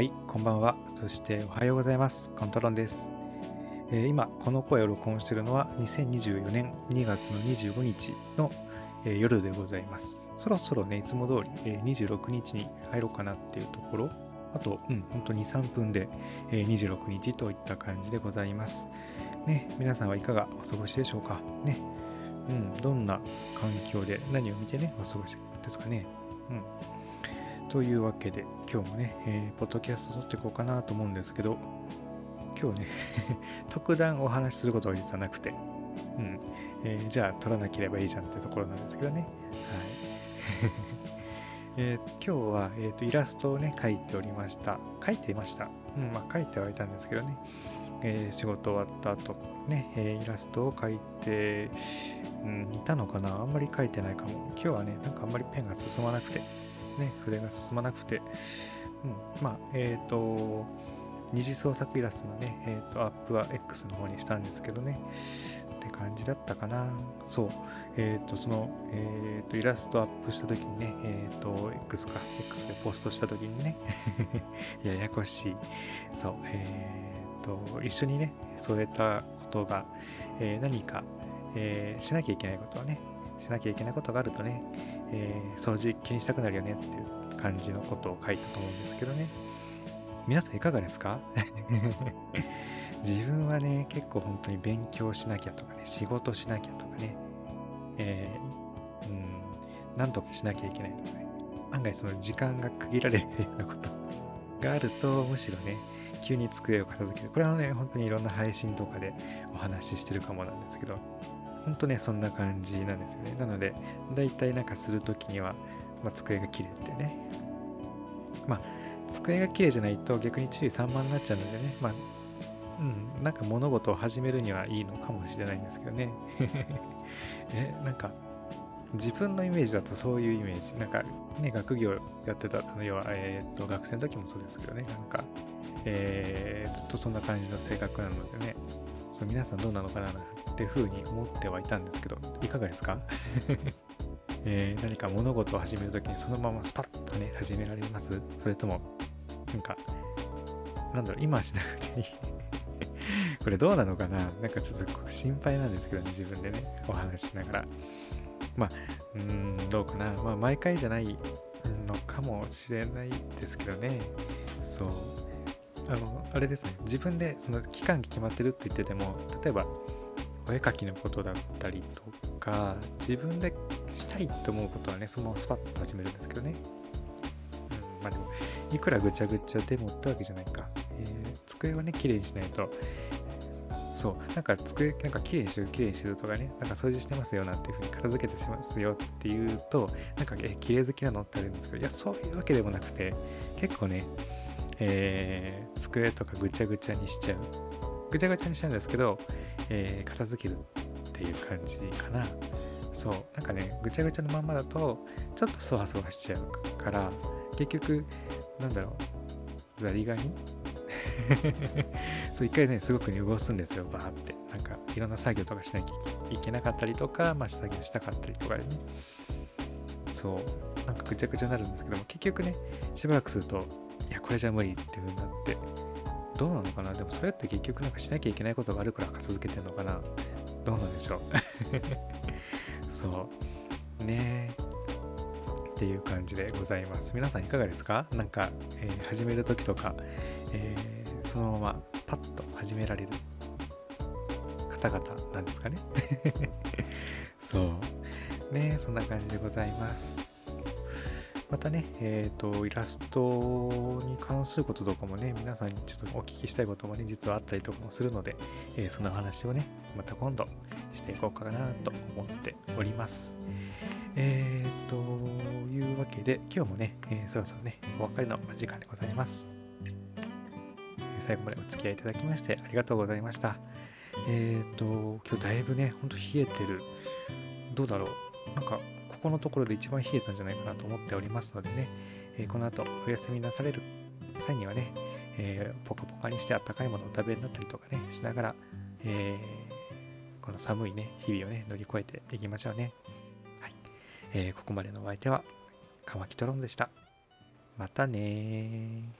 はい、こんばんは。そしておはようございます。コントロンです。えー今、この声を録音しているのは2024年2月の25日の、えー夜でございます。そろそろね、いつも通り、えー26日に入ろうかなっていうところ、あと、うん、ほんと2、3分で、えー26日といった感じでございます。ね、皆さんはいかがお過ごしでしょうか？ね。うん、どんな環境で何を見てね、お過ごしですかね？うん。というわけで、今日もね、えーポッドキャスト撮っていこうかなと思うんですけど、今日ね、特段お話しすることは実はなくて、うん、えーじゃあ撮らなければいいじゃんってところなんですけどね。はい。えー今日は、えーとイラストをね、描いておりました。描いていました。うん、まあ描いてはいたんですけどね。えー仕事終わった後、ね、えイラストを描いて、うん、いたのかなあんまり描いてないかも。今日はね、なんかあんまりペンが進まなくて、ね、筆が進まなくて、うん、まあ、えっ、と、二次創作イラストのね、えっ、と、アップは X の方にしたんですけどね、って感じだったかな。そう、えっ、と、その、えっ、と、イラストアップした時にね、えっ、と、X か、X でポストした時にね、ややこしい。そう、えっ、と、一緒にね、そういったことが、え何か、えしなきゃいけないことはね、しなきゃいけないことがあるとね、えー掃除気にしたくなるよねっていう感じのことを書いたと思うんですけどね。皆さんいかがですか？自分はね、結構本当に勉強しなきゃとかね、仕事しなきゃとかね、えーうん、なんとかしなきゃいけないとかね、案外その時間が区切られるようなことがあると、むしろね、急に机を片付ける。これはね、本当にいろんな配信とかでお話ししてるかもなんですけど、本当ね、そんな感じなんですよね。なので、だいたいなんかするときには、まあ、机が綺麗ってね。まあ、机が綺麗じゃないと逆に注意散漫になっちゃうのでね、まあ、うん、なんか物事を始めるにはいいのかもしれないんですけどね。え、なんか、自分のイメージだとそういうイメージ。なんか、ね、学業やってた、あの要は、えーっと、学生の時もそうですけどね、なんか、えーずっとそんな感じの性格なのでね、そう皆さんどうなのかなっていうふうに思ってはいたんですけど、いかがですか？えー何か物事を始めるときにそのままスパッとね、始められます？それとも、なんか、なんだろう、今はしなくていい？これどうなのかな？なんかちょっと心配なんですけどね、自分でね、お話ししながら。まあ、うーん、どうかな？まあ、毎回じゃないのかもしれないですけどね。そう。あの、あれですね、自分でその期間決まってるって言ってても、例えば、お絵描きのことだったりとか、自分でしたいと思うことはね、そのままスパッと始めるんですけどね。うん、まあでも、いくらぐちゃぐちゃでもってわけじゃないか。えー机はね、綺麗にしないと、そう、なんか机、なんか綺麗にしてる、綺麗にしてるとかね、なんか掃除してますよなんていうふうに片付けてしますよっていうと、なんか、え、綺麗好きなのってあるんですけど、いや、そういうわけでもなくて、結構ね、えー机とかぐちゃぐちゃにしちゃう。ぐちゃぐちゃにしちゃうんですけど、えー片付けるっていう感じかな。そう、なんかね、ぐちゃぐちゃのまんまだと、ちょっとそわそわしちゃうから、結局、なんだろう、ザリガニ？そう、一回ね、すごく濁すんですよ、バーって。なんか、いろんな作業とかしなきゃいけなかったりとか、まあ、作業したかったりとかでね。そう、なんかぐちゃぐちゃになるんですけども、結局ね、しばらくすると、いや、これじゃ無理っていう風になって、どうなのかな？でもそれって結局なんかしなきゃいけないことがあるから片付けてんのかな？どうなんでしょう？そう。ねえ。っていう感じでございます。皆さんいかがですか？なんか、えー始めるときとか、えーそのままパッと始められる方々なんですかね？そう。ねそんな感じでございます。またね、えっ、と、イラストに関することとかもね、皆さんにちょっとお聞きしたいこともね、実はあったりとかもするので、えーその話をね、また今度していこうかなと思っております。えー、というわけで、今日もね、えそろそろね、お別れの時間でございます。最後までお付き合いいただきましてありがとうございました。えー、と、今日だいぶね、ほんと冷えてる。どうだろう？なんか、ここのところで一番冷えたんじゃないかなと思っておりますのでね、えこの後お休みなされる際にはね、えーポカポカにしてあったかいものをお食べになったりとかね、しながら、えーこの寒いね、日々をね、乗り越えていきましょうね。はい。えーここまでのお相手は、カマキトロンでした。またね。